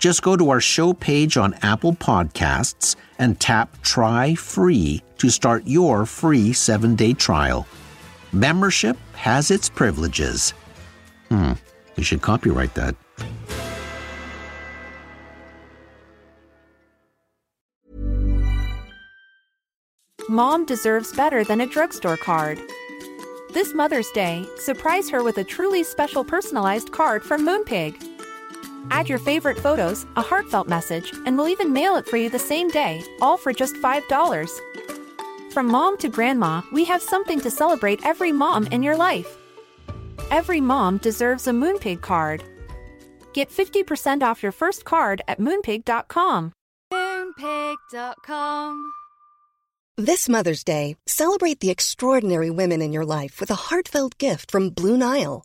Just go to our show page on Apple Podcasts and tap Try Free to start your free seven day trial. Membership has its privileges. Hmm, you should copyright that. Mom deserves better than a drugstore card. This Mother's Day, surprise her with a truly special personalized card from Moonpig. Add your favorite photos, a heartfelt message, and we'll even mail it for you the same day, all for just $5. From mom to grandma, we have something to celebrate every mom in your life. Every mom deserves a Moonpig card. Get 50% off your first card at moonpig.com. Moonpig.com. This Mother's Day, celebrate the extraordinary women in your life with a heartfelt gift from Blue Nile.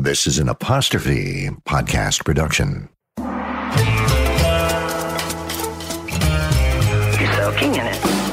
This is an apostrophe podcast production. You're soaking in it.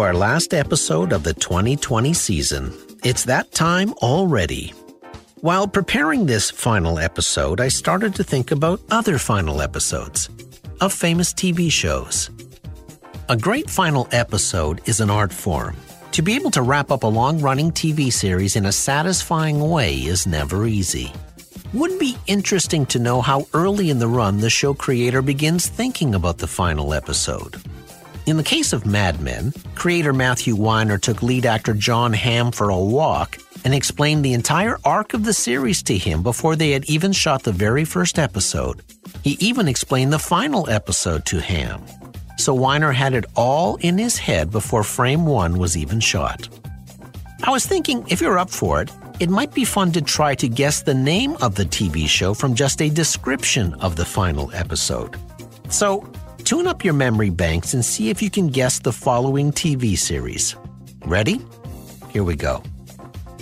Our last episode of the 2020 season. It's that time already. While preparing this final episode, I started to think about other final episodes of famous TV shows. A great final episode is an art form. To be able to wrap up a long running TV series in a satisfying way is never easy. Wouldn't be interesting to know how early in the run the show creator begins thinking about the final episode. In the case of Mad Men, creator Matthew Weiner took lead actor Jon Hamm for a walk and explained the entire arc of the series to him before they had even shot the very first episode. He even explained the final episode to Hamm. So Weiner had it all in his head before frame one was even shot. I was thinking if you're up for it, it might be fun to try to guess the name of the TV show from just a description of the final episode. So, tune up your memory banks and see if you can guess the following TV series. Ready? Here we go.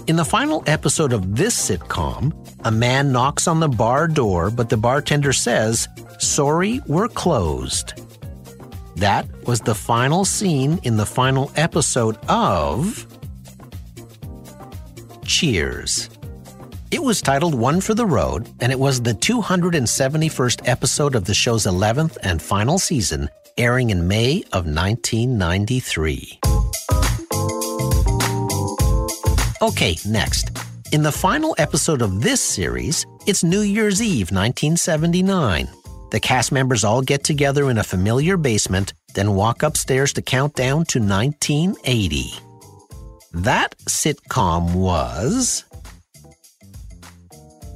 In the final episode of this sitcom, a man knocks on the bar door, but the bartender says, Sorry, we're closed. That was the final scene in the final episode of Cheers. It was titled One for the Road, and it was the 271st episode of the show's 11th and final season, airing in May of 1993. Okay, next. In the final episode of this series, it's New Year's Eve 1979. The cast members all get together in a familiar basement, then walk upstairs to count down to 1980. That sitcom was.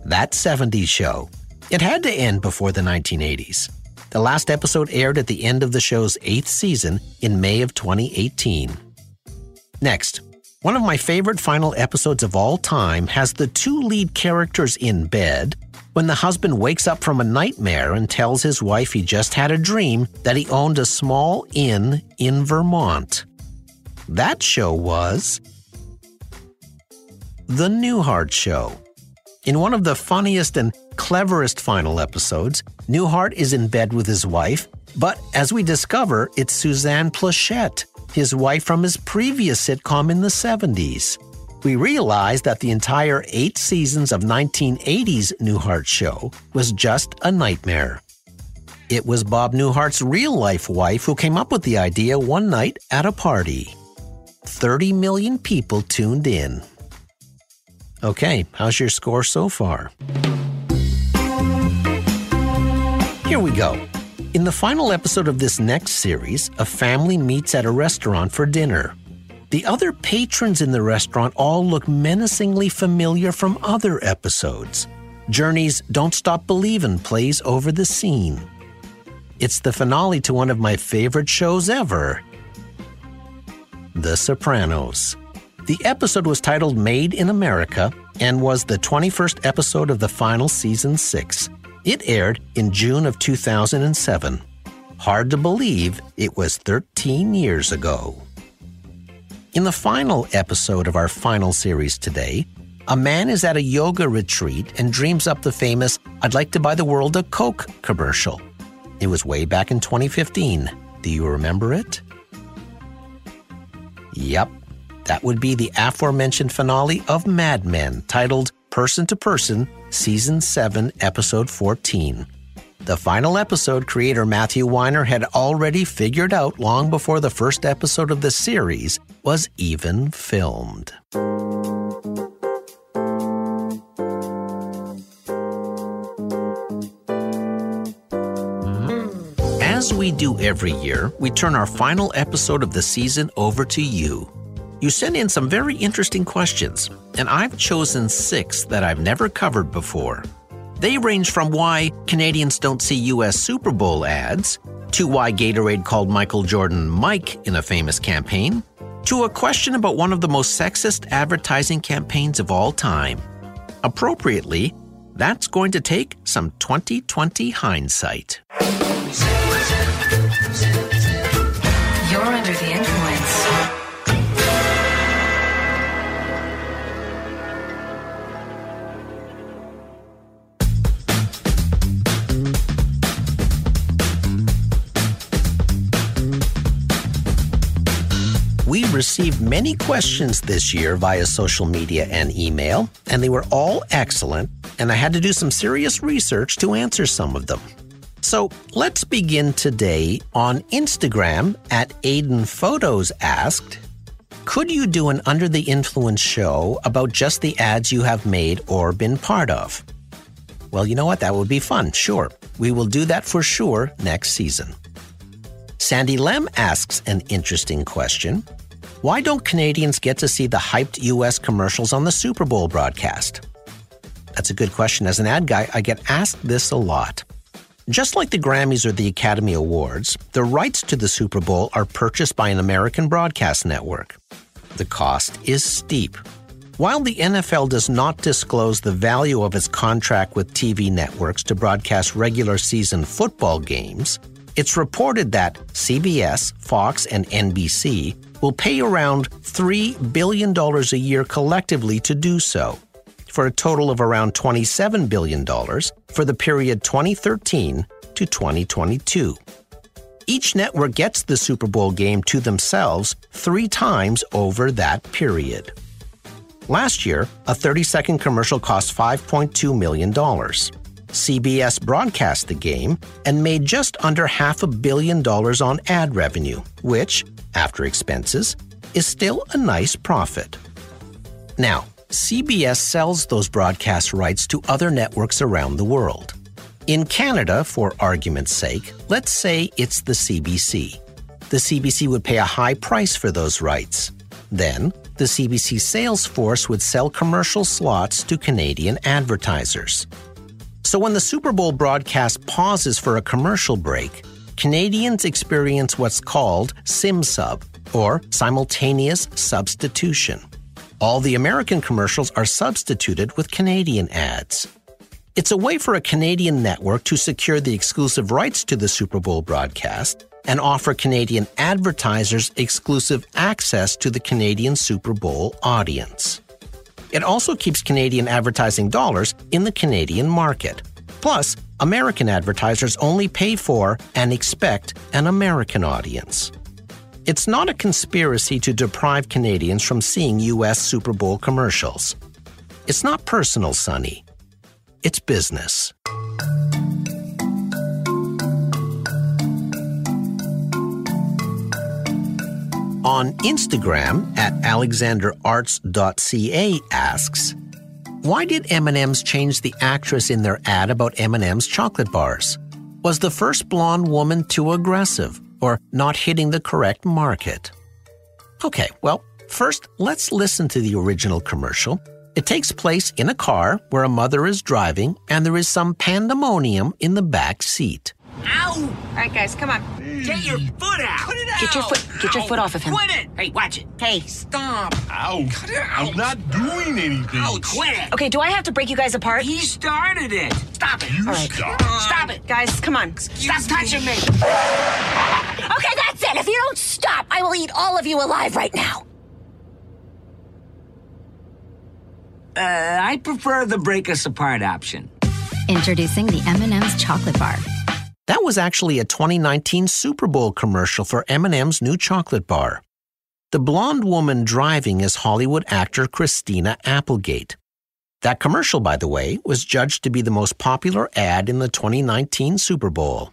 That 70s show. It had to end before the 1980s. The last episode aired at the end of the show's eighth season in May of 2018. Next, one of my favorite final episodes of all time has the two lead characters in bed when the husband wakes up from a nightmare and tells his wife he just had a dream that he owned a small inn in Vermont. That show was The Newhart Show. In one of the funniest and cleverest final episodes, Newhart is in bed with his wife, but as we discover, it's Suzanne Pleshette, his wife from his previous sitcom in the 70s. We realize that the entire eight seasons of 1980's Newhart show was just a nightmare. It was Bob Newhart's real life wife who came up with the idea one night at a party. 30 million people tuned in. Okay, how's your score so far? Here we go. In the final episode of this next series, a family meets at a restaurant for dinner. The other patrons in the restaurant all look menacingly familiar from other episodes. Journey's Don't Stop Believin' plays over the scene. It's the finale to one of my favorite shows ever The Sopranos. The episode was titled Made in America and was the 21st episode of the final season 6. It aired in June of 2007. Hard to believe it was 13 years ago. In the final episode of our final series today, a man is at a yoga retreat and dreams up the famous I'd like to buy the world a Coke commercial. It was way back in 2015. Do you remember it? Yep, that would be the aforementioned finale of Mad Men, titled Person to Person, Season 7, Episode 14. The final episode creator Matthew Weiner had already figured out long before the first episode of the series was even filmed. As we do every year, we turn our final episode of the season over to you. You send in some very interesting questions, and I've chosen six that I've never covered before. They range from why Canadians don't see U.S. Super Bowl ads, to why Gatorade called Michael Jordan Mike in a famous campaign, to a question about one of the most sexist advertising campaigns of all time. Appropriately, that's going to take some 2020 hindsight. You're under the influence. Received many questions this year via social media and email, and they were all excellent, and I had to do some serious research to answer some of them. So let's begin today on Instagram at Aiden Photos asked, Could you do an Under the Influence show about just the ads you have made or been part of? Well, you know what? That would be fun, sure. We will do that for sure next season. Sandy Lem asks an interesting question. Why don't Canadians get to see the hyped US commercials on the Super Bowl broadcast? That's a good question. As an ad guy, I get asked this a lot. Just like the Grammys or the Academy Awards, the rights to the Super Bowl are purchased by an American broadcast network. The cost is steep. While the NFL does not disclose the value of its contract with TV networks to broadcast regular season football games, it's reported that CBS, Fox, and NBC will pay around $3 billion a year collectively to do so, for a total of around $27 billion for the period 2013 to 2022. Each network gets the Super Bowl game to themselves three times over that period. Last year, a 30 second commercial cost $5.2 million. CBS broadcast the game and made just under half a billion dollars on ad revenue, which, after expenses, is still a nice profit. Now, CBS sells those broadcast rights to other networks around the world. In Canada, for argument's sake, let's say it's the CBC. The CBC would pay a high price for those rights. Then, the CBC sales force would sell commercial slots to Canadian advertisers. So when the Super Bowl broadcast pauses for a commercial break, Canadians experience what's called SimSub, or simultaneous substitution. All the American commercials are substituted with Canadian ads. It's a way for a Canadian network to secure the exclusive rights to the Super Bowl broadcast and offer Canadian advertisers exclusive access to the Canadian Super Bowl audience. It also keeps Canadian advertising dollars in the Canadian market. Plus, American advertisers only pay for and expect an American audience. It's not a conspiracy to deprive Canadians from seeing U.S. Super Bowl commercials. It's not personal, Sonny. It's business. On Instagram at alexanderarts.ca asks, why did M&M's change the actress in their ad about M&M's chocolate bars? Was the first blonde woman too aggressive or not hitting the correct market? Okay, well, first let's listen to the original commercial. It takes place in a car where a mother is driving and there is some pandemonium in the back seat. Ow! All right, guys, come on. Get your foot out! Cut it Get your foot get your Ow. foot off of him. Quit it! Hey, watch it. Hey, stop. Ow. Cut it out. I'm not doing anything. Ow, quit it! Okay, do I have to break you guys apart? He started it. Stop it. You All right. stop. Stop it. Guys, come on. Stop touching me. Okay, that's it. If you don't stop, I will eat all of you alive right now. Uh, I prefer the break us apart option. Introducing the M&M's chocolate bar. That was actually a 2019 Super Bowl commercial for M&M's new chocolate bar. The blonde woman driving is Hollywood actor Christina Applegate. That commercial, by the way, was judged to be the most popular ad in the 2019 Super Bowl.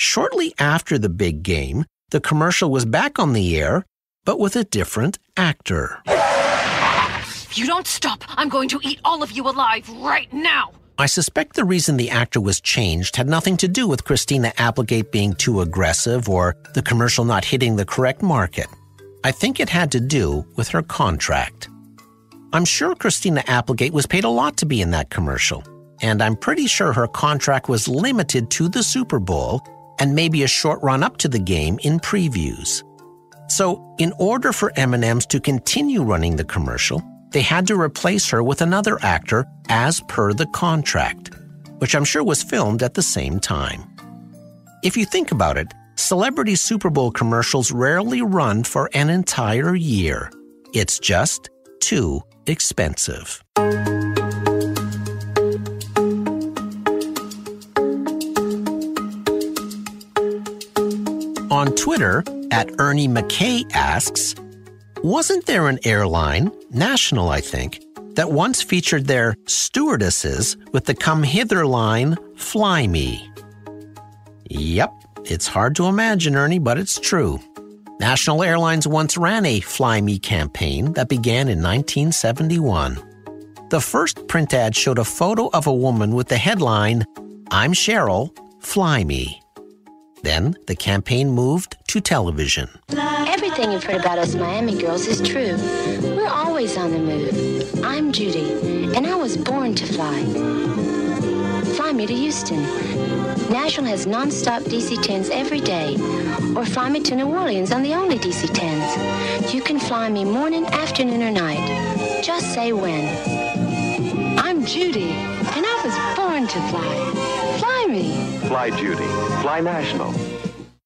Shortly after the big game, the commercial was back on the air, but with a different actor. If you don't stop, I'm going to eat all of you alive right now. I suspect the reason the actor was changed had nothing to do with Christina Applegate being too aggressive or the commercial not hitting the correct market. I think it had to do with her contract. I'm sure Christina Applegate was paid a lot to be in that commercial, and I'm pretty sure her contract was limited to the Super Bowl and maybe a short run up to the game in previews. So, in order for M&M's to continue running the commercial, they had to replace her with another actor as per the contract, which I'm sure was filmed at the same time. If you think about it, celebrity Super Bowl commercials rarely run for an entire year. It's just too expensive. On Twitter, at Ernie McKay asks, wasn't there an airline, national I think, that once featured their stewardesses with the come hither line, Fly Me? Yep, it's hard to imagine, Ernie, but it's true. National Airlines once ran a Fly Me campaign that began in 1971. The first print ad showed a photo of a woman with the headline, I'm Cheryl, Fly Me. Then the campaign moved to television. Everything you've heard about us Miami girls is true. We're always on the move. I'm Judy, and I was born to fly. Fly me to Houston. Nashville has non-stop DC-10s every day. Or fly me to New Orleans on the only DC-10s. You can fly me morning, afternoon, or night. Just say when. I'm Judy, and I was born to fly. Fly me. Fly Judy. Fly National.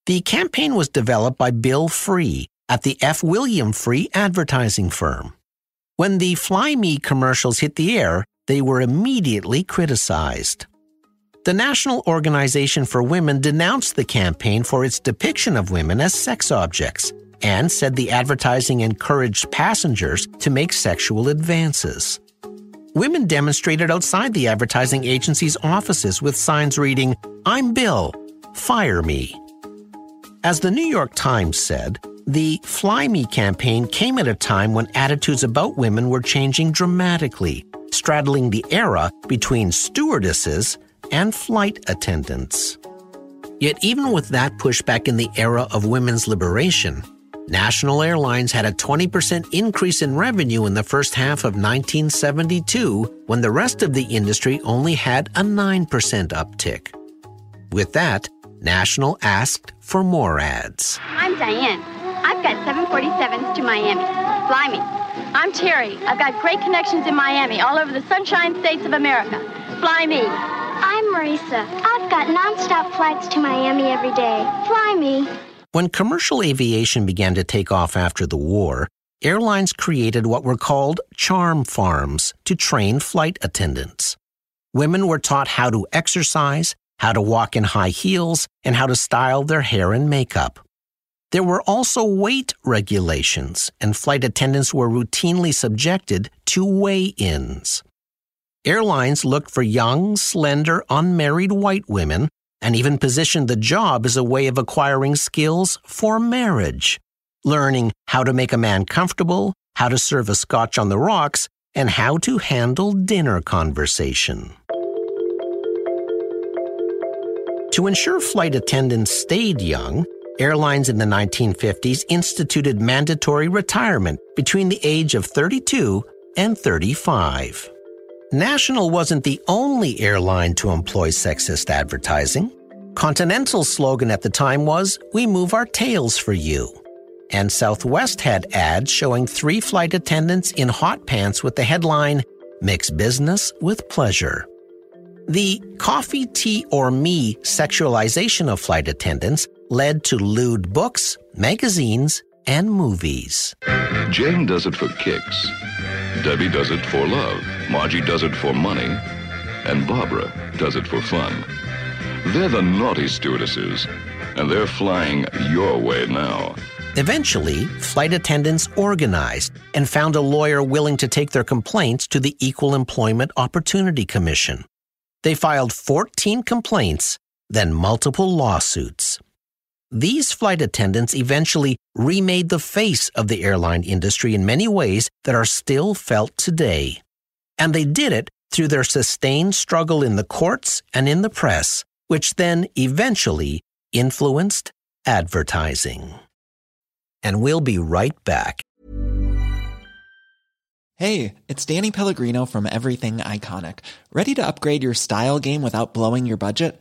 The campaign was developed by Bill Free at the F. William Free advertising firm. When the Fly Me commercials hit the air, they were immediately criticized. The National Organization for Women denounced the campaign for its depiction of women as sex objects and said the advertising encouraged passengers to make sexual advances. Women demonstrated outside the advertising agency's offices with signs reading, I'm Bill, fire me. As the New York Times said, the Fly Me campaign came at a time when attitudes about women were changing dramatically, straddling the era between stewardesses and flight attendants. Yet, even with that pushback in the era of women's liberation, National Airlines had a 20% increase in revenue in the first half of 1972 when the rest of the industry only had a 9% uptick. With that, National asked for more ads. I'm Diane. I've got 747s to Miami. Fly me. I'm Terry. I've got great connections in Miami, all over the sunshine states of America. Fly me. I'm Marisa. I've got nonstop flights to Miami every day. Fly me. When commercial aviation began to take off after the war, airlines created what were called charm farms to train flight attendants. Women were taught how to exercise, how to walk in high heels, and how to style their hair and makeup. There were also weight regulations, and flight attendants were routinely subjected to weigh ins. Airlines looked for young, slender, unmarried white women and even positioned the job as a way of acquiring skills for marriage, learning how to make a man comfortable, how to serve a scotch on the rocks, and how to handle dinner conversation. To ensure flight attendants stayed young, airlines in the 1950s instituted mandatory retirement between the age of 32 and 35. National wasn't the only airline to employ sexist advertising. Continental's slogan at the time was, We move our tails for you. And Southwest had ads showing three flight attendants in hot pants with the headline, Mix Business with Pleasure. The coffee, tea, or me sexualization of flight attendants led to lewd books, magazines, and movies. Jane does it for kicks. Debbie does it for love. Margie does it for money. And Barbara does it for fun. They're the naughty stewardesses, and they're flying your way now. Eventually, flight attendants organized and found a lawyer willing to take their complaints to the Equal Employment Opportunity Commission. They filed 14 complaints, then multiple lawsuits. These flight attendants eventually remade the face of the airline industry in many ways that are still felt today. And they did it through their sustained struggle in the courts and in the press, which then eventually influenced advertising. And we'll be right back. Hey, it's Danny Pellegrino from Everything Iconic. Ready to upgrade your style game without blowing your budget?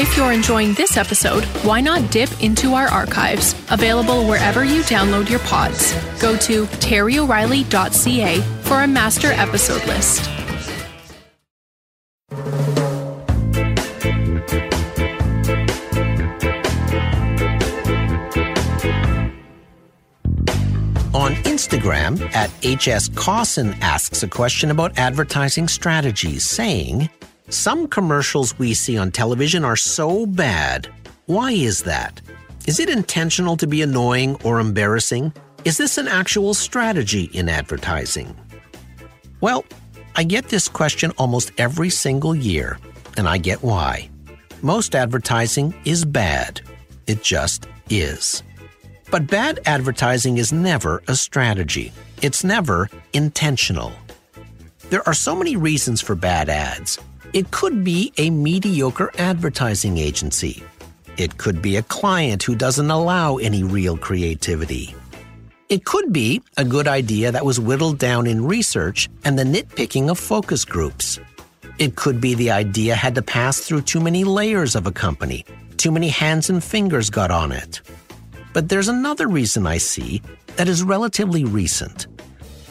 If you're enjoying this episode, why not dip into our archives, available wherever you download your pods. Go to terryoreilly.ca for a master episode list. On Instagram, at HS Cawson asks a question about advertising strategies, saying, Some commercials we see on television are so bad. Why is that? Is it intentional to be annoying or embarrassing? Is this an actual strategy in advertising? Well, I get this question almost every single year, and I get why. Most advertising is bad. It just is. But bad advertising is never a strategy. It's never intentional. There are so many reasons for bad ads. It could be a mediocre advertising agency. It could be a client who doesn't allow any real creativity. It could be a good idea that was whittled down in research and the nitpicking of focus groups. It could be the idea had to pass through too many layers of a company, too many hands and fingers got on it. But there's another reason I see that is relatively recent.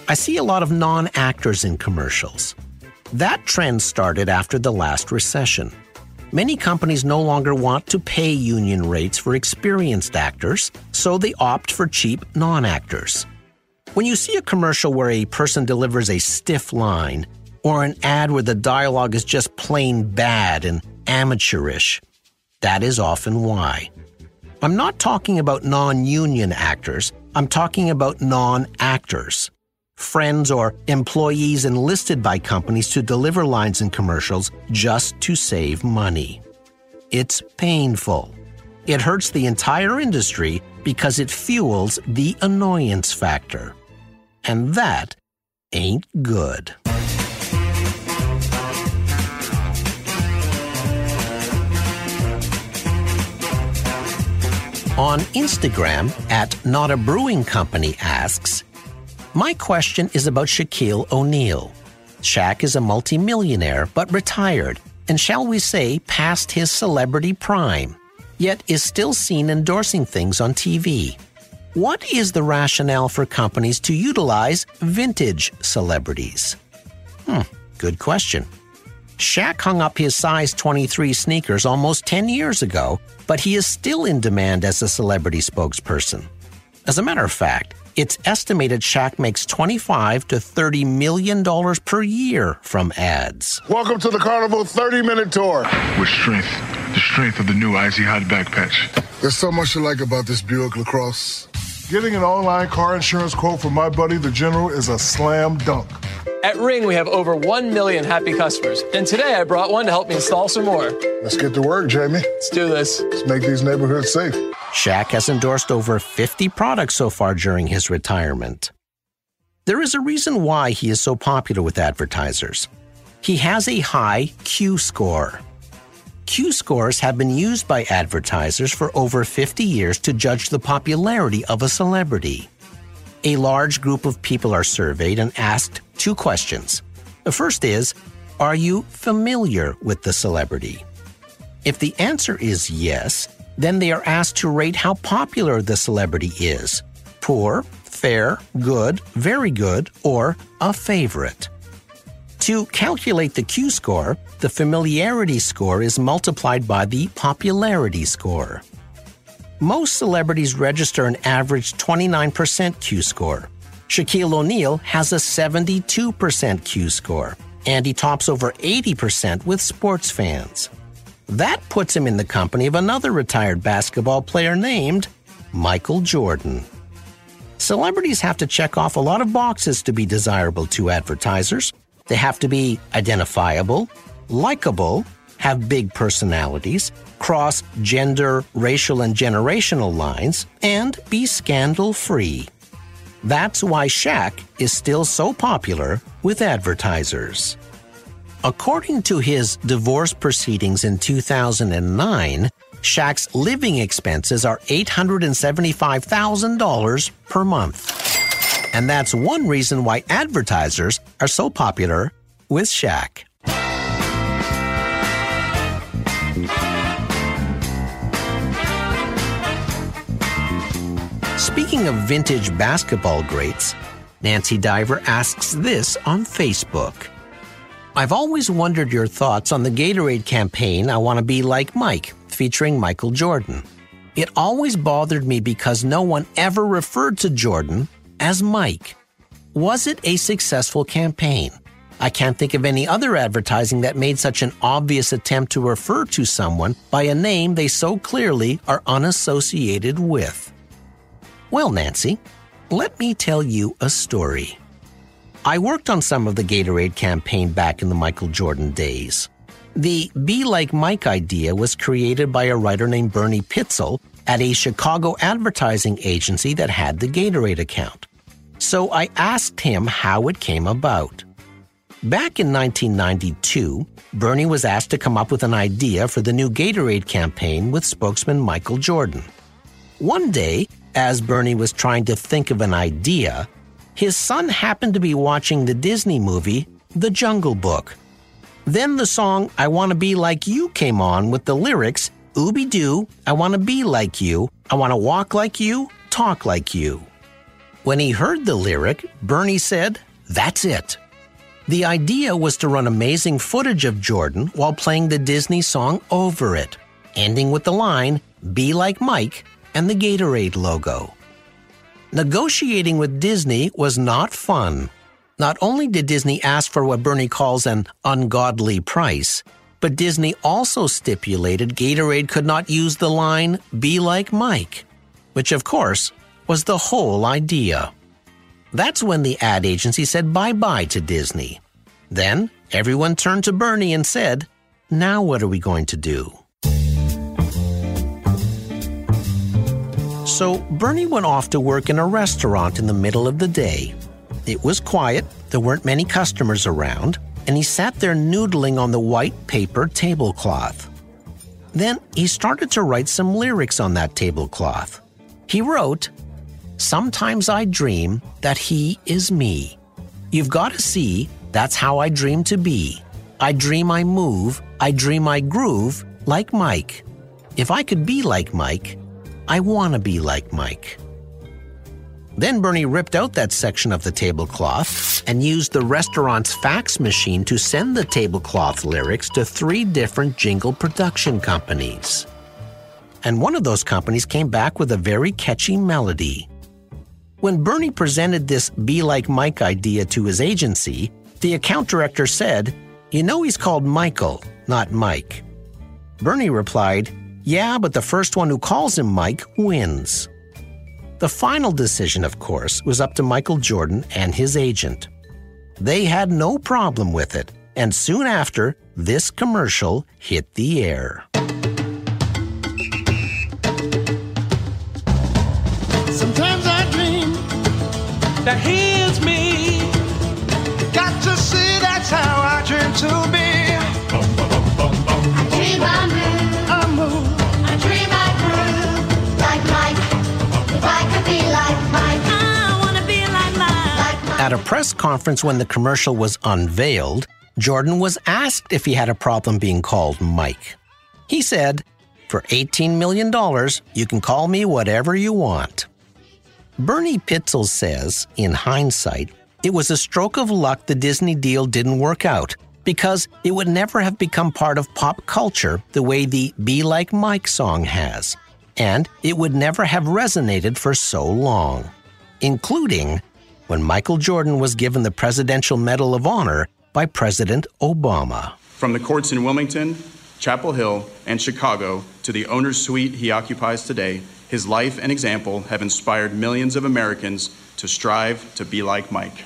I see a lot of non actors in commercials. That trend started after the last recession. Many companies no longer want to pay union rates for experienced actors, so they opt for cheap non actors. When you see a commercial where a person delivers a stiff line, or an ad where the dialogue is just plain bad and amateurish, that is often why. I'm not talking about non union actors, I'm talking about non actors. Friends or employees enlisted by companies to deliver lines in commercials just to save money. It's painful. It hurts the entire industry because it fuels the annoyance factor. And that ain't good. On Instagram, at Not a Brewing Company asks, My question is about Shaquille O'Neal. Shaq is a multimillionaire, but retired, and shall we say, past his celebrity prime, yet is still seen endorsing things on TV. What is the rationale for companies to utilize vintage celebrities? Hmm, good question. Shaq hung up his size 23 sneakers almost 10 years ago, but he is still in demand as a celebrity spokesperson. As a matter of fact, it's estimated Shaq makes 25 to 30 million dollars per year from ads. Welcome to the Carnival 30 minute tour. With strength, the strength of the new Icy Hot Back Patch. There's so much to like about this Buick LaCrosse. Getting an online car insurance quote from my buddy the General is a slam dunk. At Ring, we have over 1 million happy customers. And today I brought one to help me install some more. Let's get to work, Jamie. Let's do this. Let's make these neighborhoods safe. Shaq has endorsed over 50 products so far during his retirement. There is a reason why he is so popular with advertisers. He has a high Q score. Q scores have been used by advertisers for over 50 years to judge the popularity of a celebrity. A large group of people are surveyed and asked two questions. The first is Are you familiar with the celebrity? If the answer is yes, then they are asked to rate how popular the celebrity is poor, fair, good, very good, or a favorite. To calculate the Q score, the familiarity score is multiplied by the popularity score. Most celebrities register an average 29% Q score. Shaquille O'Neal has a 72% Q score, and he tops over 80% with sports fans. That puts him in the company of another retired basketball player named Michael Jordan. Celebrities have to check off a lot of boxes to be desirable to advertisers. They have to be identifiable, likable, have big personalities, cross gender, racial, and generational lines, and be scandal free. That's why Shaq is still so popular with advertisers. According to his divorce proceedings in 2009, Shaq's living expenses are $875,000 per month. And that's one reason why advertisers are so popular with Shaq. Speaking of vintage basketball greats, Nancy Diver asks this on Facebook. I've always wondered your thoughts on the Gatorade campaign I Want to Be Like Mike, featuring Michael Jordan. It always bothered me because no one ever referred to Jordan as Mike. Was it a successful campaign? I can't think of any other advertising that made such an obvious attempt to refer to someone by a name they so clearly are unassociated with. Well, Nancy, let me tell you a story. I worked on some of the Gatorade campaign back in the Michael Jordan days. The Be Like Mike idea was created by a writer named Bernie Pitzel at a Chicago advertising agency that had the Gatorade account. So I asked him how it came about. Back in 1992, Bernie was asked to come up with an idea for the new Gatorade campaign with spokesman Michael Jordan. One day, as Bernie was trying to think of an idea, his son happened to be watching the Disney movie The Jungle Book. Then the song I Want to Be Like You came on with the lyrics Ooby Doo, I want to be like you, I want to walk like you, talk like you. When he heard the lyric, Bernie said, That's it. The idea was to run amazing footage of Jordan while playing the Disney song over it, ending with the line, Be like Mike, and the Gatorade logo. Negotiating with Disney was not fun. Not only did Disney ask for what Bernie calls an ungodly price, but Disney also stipulated Gatorade could not use the line, be like Mike, which of course was the whole idea. That's when the ad agency said bye bye to Disney. Then everyone turned to Bernie and said, Now what are we going to do? So Bernie went off to work in a restaurant in the middle of the day. It was quiet, there weren't many customers around, and he sat there noodling on the white paper tablecloth. Then he started to write some lyrics on that tablecloth. He wrote, Sometimes I dream that he is me. You've got to see, that's how I dream to be. I dream I move, I dream I groove like Mike. If I could be like Mike, I want to be like Mike. Then Bernie ripped out that section of the tablecloth and used the restaurant's fax machine to send the tablecloth lyrics to three different jingle production companies. And one of those companies came back with a very catchy melody. When Bernie presented this Be Like Mike idea to his agency, the account director said, You know he's called Michael, not Mike. Bernie replied, yeah, but the first one who calls him Mike wins. The final decision, of course, was up to Michael Jordan and his agent. They had no problem with it, and soon after, this commercial hit the air. Sometimes I dream that he is me. Got to see that's how I dream to be. At a press conference when the commercial was unveiled, Jordan was asked if he had a problem being called Mike. He said, For $18 million, you can call me whatever you want. Bernie Pitzel says, in hindsight, it was a stroke of luck the Disney deal didn't work out because it would never have become part of pop culture the way the Be Like Mike song has. And it would never have resonated for so long, including when Michael Jordan was given the Presidential Medal of Honor by President Obama. From the courts in Wilmington, Chapel Hill, and Chicago to the owner's suite he occupies today, His life and example have inspired millions of Americans to strive to be like Mike.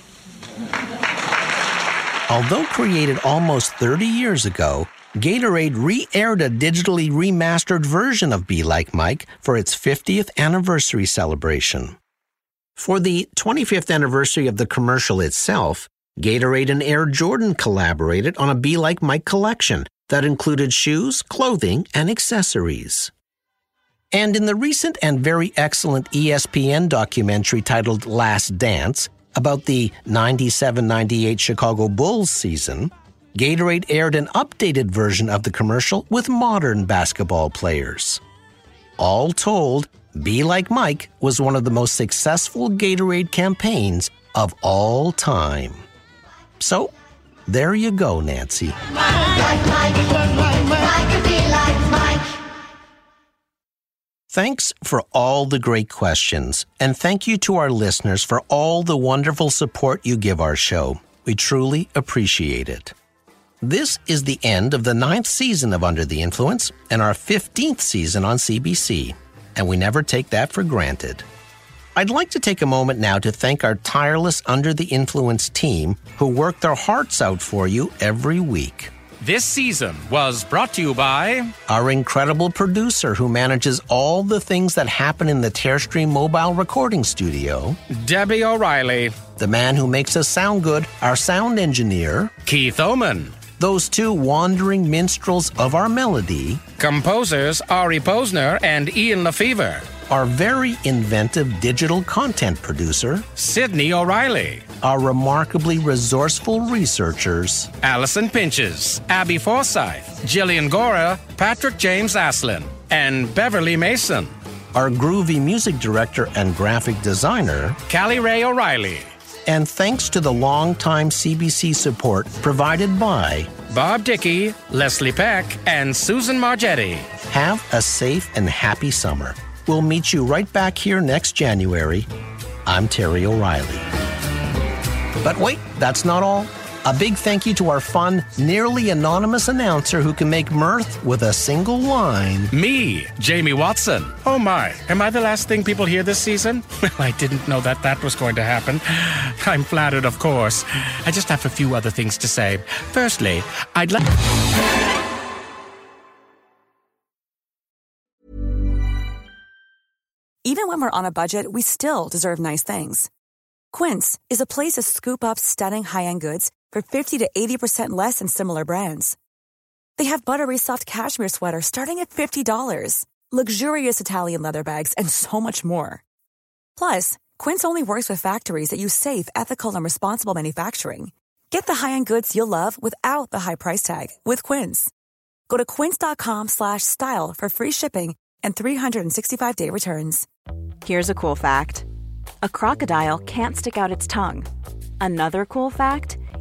Although created almost 30 years ago, Gatorade re aired a digitally remastered version of Be Like Mike for its 50th anniversary celebration. For the 25th anniversary of the commercial itself, Gatorade and Air Jordan collaborated on a Be Like Mike collection that included shoes, clothing, and accessories. And in the recent and very excellent ESPN documentary titled Last Dance about the 97 98 Chicago Bulls season, Gatorade aired an updated version of the commercial with modern basketball players. All told, Be Like Mike was one of the most successful Gatorade campaigns of all time. So, there you go, Nancy. Thanks for all the great questions, and thank you to our listeners for all the wonderful support you give our show. We truly appreciate it. This is the end of the ninth season of Under the Influence and our 15th season on CBC, and we never take that for granted. I'd like to take a moment now to thank our tireless Under the Influence team who work their hearts out for you every week. This season was brought to you by Our incredible producer who manages all the things that happen in the Tearstream mobile recording studio. Debbie O'Reilly, The man who makes us sound good, our sound engineer. Keith Oman, Those two wandering minstrels of our melody. composers Ari Posner and Ian LeFeuvre, Our very inventive digital content producer. Sydney O'Reilly, Our remarkably resourceful researchers. Allison Pinches, Abby Forsyth, Jillian Gora, Patrick James Aslin, and Beverly Mason, Our groovy music director and graphic designer. Callie Ray O'Reilly, And thanks to the longtime CBC support provided by Bob Dickey, Leslie Peck, and Susan Margetti. Have a safe and happy summer. We'll meet you right back here next January. I'm Terry O'Reilly. But wait, that's not all. A big thank you to our fun, nearly anonymous announcer who can make mirth with a single line. Me, Jamie Watson. Oh my, am I the last thing people hear this season? Well, I didn't know that that was going to happen. I'm flattered, of course. I just have a few other things to say. Firstly, I'd like. Even when we're on a budget, we still deserve nice things. Quince is a place to scoop up stunning high-end goods for 50 to 80% less than similar brands. They have buttery soft cashmere sweaters starting at $50, luxurious Italian leather bags, and so much more. Plus, Quince only works with factories that use safe, ethical, and responsible manufacturing. Get the high-end goods you'll love without the high price tag with Quince. Go to quince.com slash style for free shipping and 365-day returns. Here's a cool fact a crocodile can't stick out its tongue. Another cool fact